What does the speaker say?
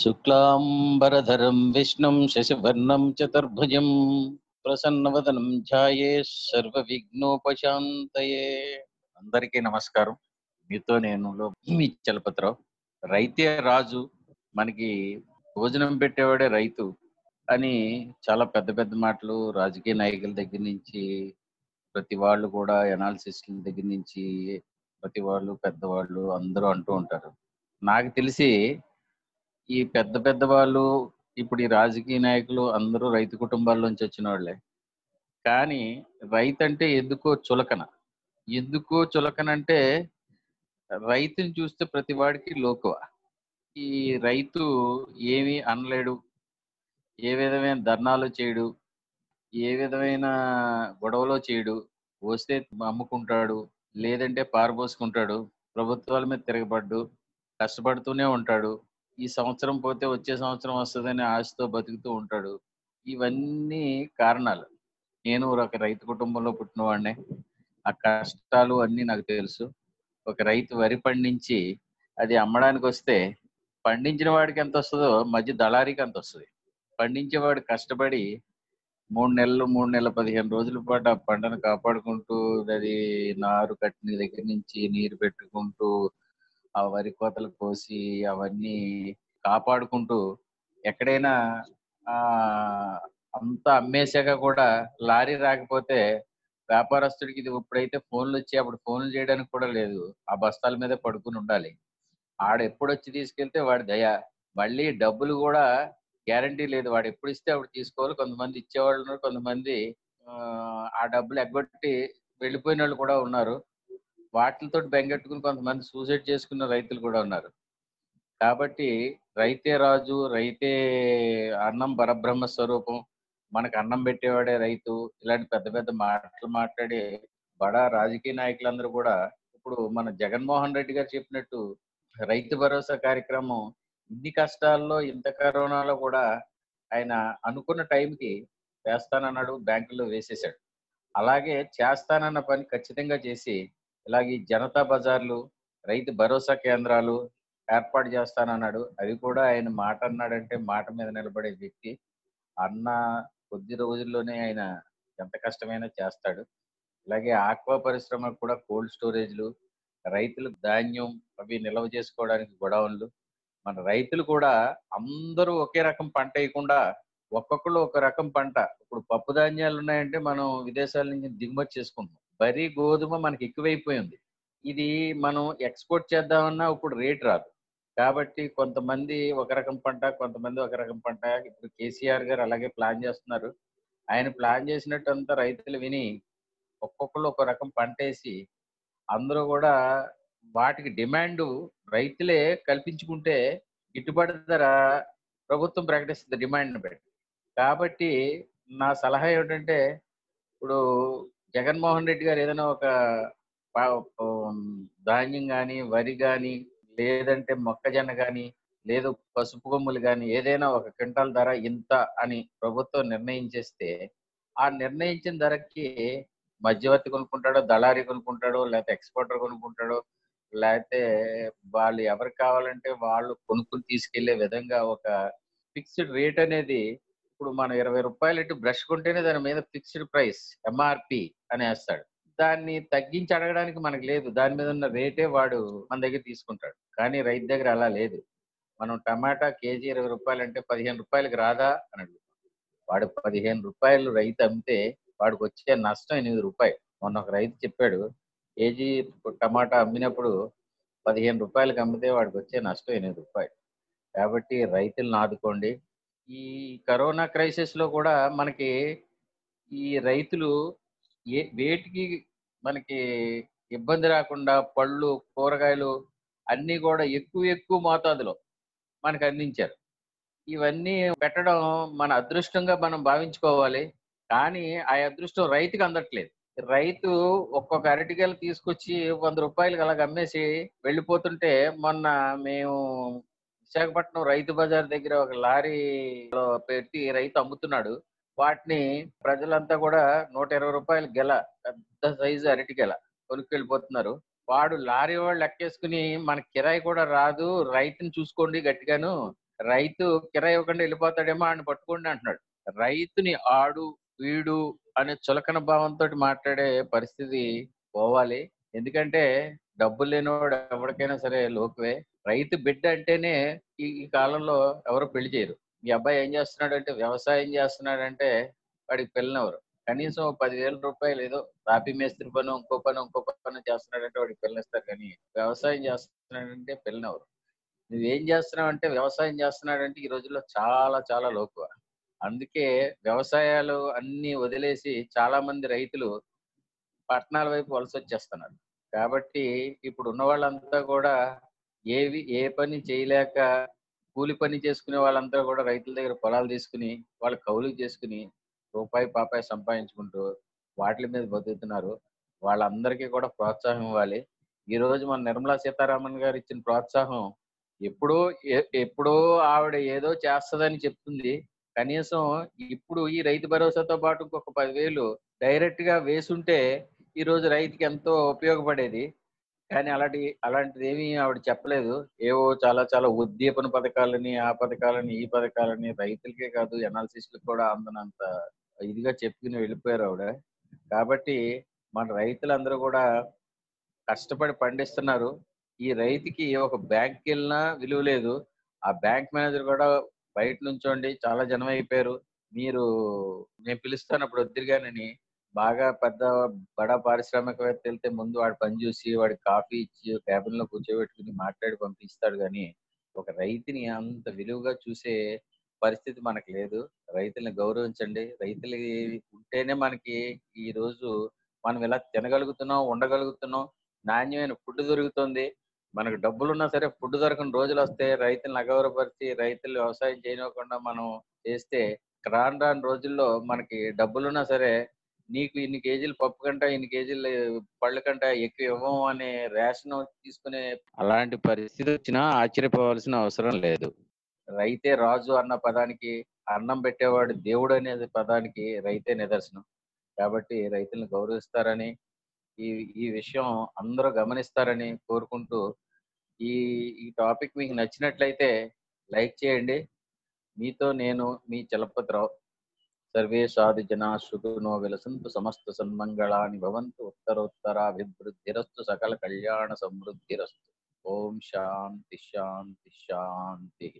శుక్లాంబరధరం విష్ణుం శశివర్ణం చతుర్భుజం ప్రసన్నవదనం ధ్యాయే సర్వ విఘ్నోపశాంతయే అందరికీ నమస్కారం. మీతో నేను లో- మీ చలపతిరావు. రైతే రాజు మనకి భోజనం పెట్టేవాడే రైతు అని చాలా పెద్ద పెద్ద మాటలు రాజకీయ నాయకుల దగ్గర నుంచి ప్రతి వాళ్ళు కూడా ఎనాలిసిస్ల దగ్గర నుంచి ప్రతి వాళ్ళు పెద్దవాళ్ళు అందరూ అంటూ ఉంటారు. నాకు తెలిసి ఈ పెద్ద పెద్ద వాళ్ళు ఇప్పుడు ఈ రాజకీయ నాయకులు అందరూ రైతు కుటుంబాల్లోంచి వచ్చిన వాళ్ళే. కానీ రైతు అంటే ఎందుకో చులకన. ఎందుకో చులకన అంటే రైతుని చూస్తే ప్రతి వాడికి లోకువ. ఈ రైతు ఏమీ అనలేడు. ఏ విధమైన ధర్నాలు చేయడు. ఏ విధమైన గొడవలో చేయడు. వస్తే అమ్ముకుంటాడు. లేదంటే పారబోసుకుంటాడు. ప్రభుత్వాల మీద తిరగబడ్డు. కష్టపడుతూనే ఉంటాడు. ఈ సంవత్సరం పోతే వచ్చే సంవత్సరం వస్తుందనే ఆశతో బతుకుతూ ఉంటాడు. ఇవన్నీ కారణాలు. నేను ఒక రైతు కుటుంబంలో పుట్టినవాడినే. ఆ కష్టాలు అన్నీ నాకు తెలుసు. ఒక రైతు వరి పండించి అది అమ్మడానికి వస్తే పండించిన వాడికి ఎంత వస్తుందో మధ్య దళారీకి ఎంత వస్తుంది. పండించేవాడు కష్టపడి మూడు నెలలు మూడు నెలల పదిహేను రోజుల పాటు ఆ పంటను కాపాడుకుంటూ అది నారు కట్టిన దగ్గర నుంచి నీరు పెట్టుకుంటూ ఆ వరి కోతలు కోసి అవన్నీ కాపాడుకుంటూ ఎక్కడైనా ఆ అంతా అమ్మేశాక కూడా లారీ రాకపోతే వ్యాపారస్తుడికి ఇది ఇప్పుడైతే ఫోన్లు వచ్చి అప్పుడు ఫోన్లు చేయడానికి కూడా లేదు. ఆ బస్తాల మీద పడుకుని ఉండాలి. ఆడ ఎప్పుడు వచ్చి తీసుకెళ్తే వాడి దయ. మళ్ళీ డబ్బులు కూడా గ్యారంటీ లేదు. వాడు ఎప్పుడు ఇస్తే అప్పుడు తీసుకోవాలి. కొంతమంది ఇచ్చేవాళ్ళు ఉన్నారు. కొంతమంది ఆ, ఆ డబ్బులు ఎగ్గొట్టి వెళ్ళిపోయిన వాళ్ళు కూడా ఉన్నారు. వాటితో బెంగెట్టుకుని కొంతమంది సూసైడ్ చేసుకున్న రైతులు కూడా ఉన్నారు. కాబట్టి రైతే రాజు రైతే అన్నం పరబ్రహ్మ స్వరూపం మనకు అన్నం పెట్టేవాడే రైతు ఇలాంటి పెద్ద పెద్ద మాటలు మాట్లాడే బడా రాజకీయ నాయకులందరూ కూడా ఇప్పుడు మన జగన్మోహన్ రెడ్డి గారు చెప్పినట్టు రైతు భరోసా కార్యక్రమం ఇన్ని కష్టాల్లో ఇంత కరోనాలో కూడా ఆయన అనుకున్న టైంకి వేస్తానన్నాడు బ్యాంకుల్లో వేసేశాడు. అలాగే చేస్తానన్న పని ఖచ్చితంగా చేసి ఇలాగే జనతా బజార్లు రైతు భరోసా కేంద్రాలు ఏర్పాటు చేస్తానన్నాడు. అవి కూడా ఆయన మాట అన్నాడంటే మాట మీద నిలబడే వ్యక్తి. అన్న కొద్ది రోజుల్లోనే ఆయన ఎంత కష్టమైనా చేస్తాడు. అలాగే ఆక్వా పరిశ్రమకు కూడా కోల్డ్ స్టోరేజ్లు రైతులు ధాన్యం అవి నిల్వ చేసుకోవడానికి గొడవన్లు. మన రైతులు కూడా అందరూ ఒకే రకం పంట వేయకుండా ఒక్కొక్కరు ఒక రకం పంట. ఇప్పుడు పప్పు ధాన్యాలు ఉన్నాయంటే మనం విదేశాల నుంచి దిగుమతి చేసుకుంటాం వరి గోధుమ మనకి ఎక్కువైపోయింది ఇది మనం ఎక్స్పోర్ట్ చేద్దామన్నా ఇప్పుడు రేట్ రాదు. కాబట్టి కొంతమంది ఒక రకం పంట కొంతమంది ఒక రకం పంట. ఇప్పుడు కేసీఆర్ గారు అలాగే ప్లాన్ చేస్తున్నారు. ఆయన ప్లాన్ చేసినట్టు అంతా రైతులు విని ఒక్కొక్కరు ఒక రకం పంట వేసి అందరూ కూడా వాటికి డిమాండ్ రైతులే కల్పించుకుంటే గిట్టుబాటు ధర ప్రభుత్వం ప్రకటిస్తుంది డిమాండ్ని బట్టి. కాబట్టి నా సలహా ఏమిటంటే ఇప్పుడు జగన్మోహన్ రెడ్డి గారు ఏదైనా ఒక ధాన్యం కానీ వరి కానీ లేదంటే మొక్కజొన్న కానీ లేదు పసుపు కొమ్ములు కానీ ఏదైనా ఒక క్వింటాల్ ధర ఇంత అని ప్రభుత్వం నిర్ణయించేస్తే ఆ నిర్ణయించిన ధరకి మధ్యవర్తి కొనుక్కుంటాడో దళారీ కొనుక్కుంటాడో లేకపోతే ఎక్స్పోర్టర్ కొనుక్కుంటాడో లేకపోతే వాళ్ళు ఎవరికి కావాలంటే వాళ్ళు కొనుక్కుని తీసుకెళ్ళే విధంగా ఒక ఫిక్స్డ్ రేట్ అనేది ఇప్పుడు మనం ఇరవై రూపాయలు ఇటు బ్రష్ కొంటేనే దాని మీద ఫిక్స్డ్ ప్రైస్ ఎంఆర్పి అని వేస్తాడు దాన్ని తగ్గించి అడగడానికి మనకు లేదు. దాని మీద ఉన్న రేటే వాడు మన దగ్గర తీసుకుంటాడు. కానీ రైతు దగ్గర అలా లేదు. మనం టమాటా కేజీ ఇరవై రూపాయలు అంటే పదిహేను రూపాయలకి రాదా అని అడుగుతాం. వాడు పదిహేను రూపాయలు రైతు అమ్మితే వాడికి వచ్చే నష్టం ఎనిమిది రూపాయలు. మొన్న ఒక రైతు చెప్పాడు కేజీ టమాటా అమ్మినప్పుడు పదిహేను రూపాయలకు అమ్మితే వాడికి వచ్చే నష్టం ఎనిమిది రూపాయలు. కాబట్టి రైతులను ఆదుకోండి. ఈ కరోనా క్రైసిస్లో కూడా మనకి ఈ రైతులు ఏ వేటికి మనకి ఇబ్బంది రాకుండా పళ్ళు కూరగాయలు అన్నీ కూడా ఎక్కువ ఎక్కువ మోతాదులో మనకు అందించారు. ఇవన్నీ పెట్టడం మన అదృష్టంగా మనం భావించుకోవాలి. కానీ ఆ అదృష్టం రైతుకి అందట్లేదు. రైతు ఒక్కొక్క అరటికాయలు తీసుకొచ్చి వంద రూపాయలకి అలాగ అమ్మేసి వెళ్ళిపోతుంటే మొన్న మేము విశాఖపట్నం రైతు బజార్ దగ్గర ఒక లారీలో పెట్టి రైతు అమ్ముతున్నాడు. వాటిని ప్రజలంతా కూడా నూట ఇరవై రూపాయలు గెల పెద్ద సైజు అరటి గెల కొనుక్కెళ్ళిపోతున్నారు. వాడు లారీ వాళ్ళు లెక్కేసుకుని మన కిరాయి కూడా రాదు రైతుని చూసుకోండి గట్టిగాను రైతు కిరాయి ఇవ్వకుండా వెళ్ళిపోతాడేమో ఆయన పట్టుకోండి అంటున్నాడు. రైతుని ఆడు వీడు అనే చులకన భావంతో మాట్లాడే పరిస్థితి పోవాలి. ఎందుకంటే డబ్బులు లేనివాడు ఎవరికైనా సరే లోకువే. రైతు బిడ్డ అంటేనే ఈ కాలంలో ఎవరు పెళ్ళి చేయరు. మీ అబ్బాయి ఏం చేస్తున్నాడు అంటే వ్యవసాయం చేస్తున్నాడంటే వాడికి పిల్లనెవరు కనీసం పదివేల రూపాయలు ఏదో రాపి మేస్త్రి పని ఇంకో పని ఇంకో పని చేస్తున్నాడంటే వాడికి పిల్లనిస్తారు కానీ వ్యవసాయం చేస్తున్నాడంటే పిల్లనెవరు నువ్వేం చేస్తున్నావు అంటే వ్యవసాయం చేస్తున్నాడంటే ఈ రోజుల్లో చాలా చాలా లోకువ. అందుకే వ్యవసాయాలు అన్ని వదిలేసి చాలా మంది రైతులు పట్టణాల వైపు వలస వచ్చేస్తున్నారు. కాబట్టి ఇప్పుడు ఉన్న వాళ్ళంతా కూడా ఏవి ఏ పని చేయలేక కూలి పని చేసుకునే వాళ్ళంతా కూడా రైతుల దగ్గర పొలాలు తీసుకుని వాళ్ళు కౌలు చేసుకుని రూపాయి పాపాయి సంపాదించుకుంటూ వాటి మీద బతుకుతున్నారు. వాళ్ళందరికీ కూడా ప్రోత్సాహం ఇవ్వాలి. ఈ రోజు మన నిర్మలా సీతారామన్ గారు ఇచ్చిన ప్రోత్సాహం ఎప్పుడో ఎప్పుడో ఆవిడ ఏదో చేస్తదని చెప్తుంది. కనీసం ఇప్పుడు ఈ రైతు భరోసాతో పాటు ఇంకొక పదివేలు డైరెక్ట్గా వేసుంటే ఈ రోజు రైతుకి ఎంతో ఉపయోగపడేది. కానీ అలాంటి అలాంటిది ఏమీ ఆవిడ చెప్పలేదు. ఏవో చాలా చాలా ఉద్దీపన పథకాలని ఆ పథకాలని ఈ పథకాలని రైతులకే కాదు ఎనాలిసిస్లకు కూడా అందనంత ఇదిగా చెప్పుకుని వెళ్ళిపోయారు ఆవిడ. కాబట్టి మన రైతులందరూ కూడా కష్టపడి పండిస్తున్నారు. ఈ రైతుకి ఒక బ్యాంక్ వెళ్ళినా విలువ లేదు. ఆ బ్యాంక్ మేనేజర్ కూడా బయట నుంచోండి చాలా జనం అయిపోయారు. మీరు నేను పిలుస్తాను అప్పుడు వద్దురుగానని బాగా పెద్ద బడా పారిశ్రామికవేత్త వెళ్తే ముందు వాడు పని చూసి వాడికి కాఫీ ఇచ్చి క్యాబిన్లో కూర్చోబెట్టుకుని మాట్లాడి పంపిస్తాడు కానీ ఒక రైతుని అంత విలువగా చూసే పరిస్థితి మనకు లేదు. రైతుల్ని గౌరవించండి. రైతులు ఉంటేనే మనకి ఈ రోజు మనం ఇలా తినగలుగుతున్నాం ఉండగలుగుతున్నాం నాణ్యమైన ఫుడ్ దొరుకుతుంది. మనకు డబ్బులు ఉన్నా సరే ఫుడ్ దొరకని రోజులు వస్తే రైతులను అగౌరవపరిచి రైతులు వ్యవసాయం చేయనివ్వకుండా మనం చేస్తే రాను రాను రోజుల్లో మనకి డబ్బులున్నా సరే నీకు ఇన్ని కేజీలు పప్పు కంట ఇన్ని కేజీలు పళ్ళు కంట ఎక్కువ ఇవ్వము అనే రేషన్ తీసుకునే అలాంటి పరిస్థితి వచ్చినా ఆశ్చర్యపోవాల్సిన అవసరం లేదు. రైతే రాజు అన్న పదానికి అన్నం పెట్టేవాడు దేవుడు అనే పదానికి రైతే నిదర్శనం. కాబట్టి రైతులను గౌరవిస్తారని ఈ ఈ విషయం అందరూ గమనిస్తారని కోరుకుంటూ ఈ ఈ టాపిక్ మీకు నచ్చినట్లయితే లైక్ చేయండి. మీతో నేను మీ చలపతిరావు సర్వే సాధు జనా సుఖినో విలసంతు సమస్త సన్మంగళాని భవంతు ఉత్తరోత్తరాభివృద్ధిరస్తు సకల కళ్యాణ సమృద్ధిరస్తు. ఓం శాంతి శాంతి శాంతి.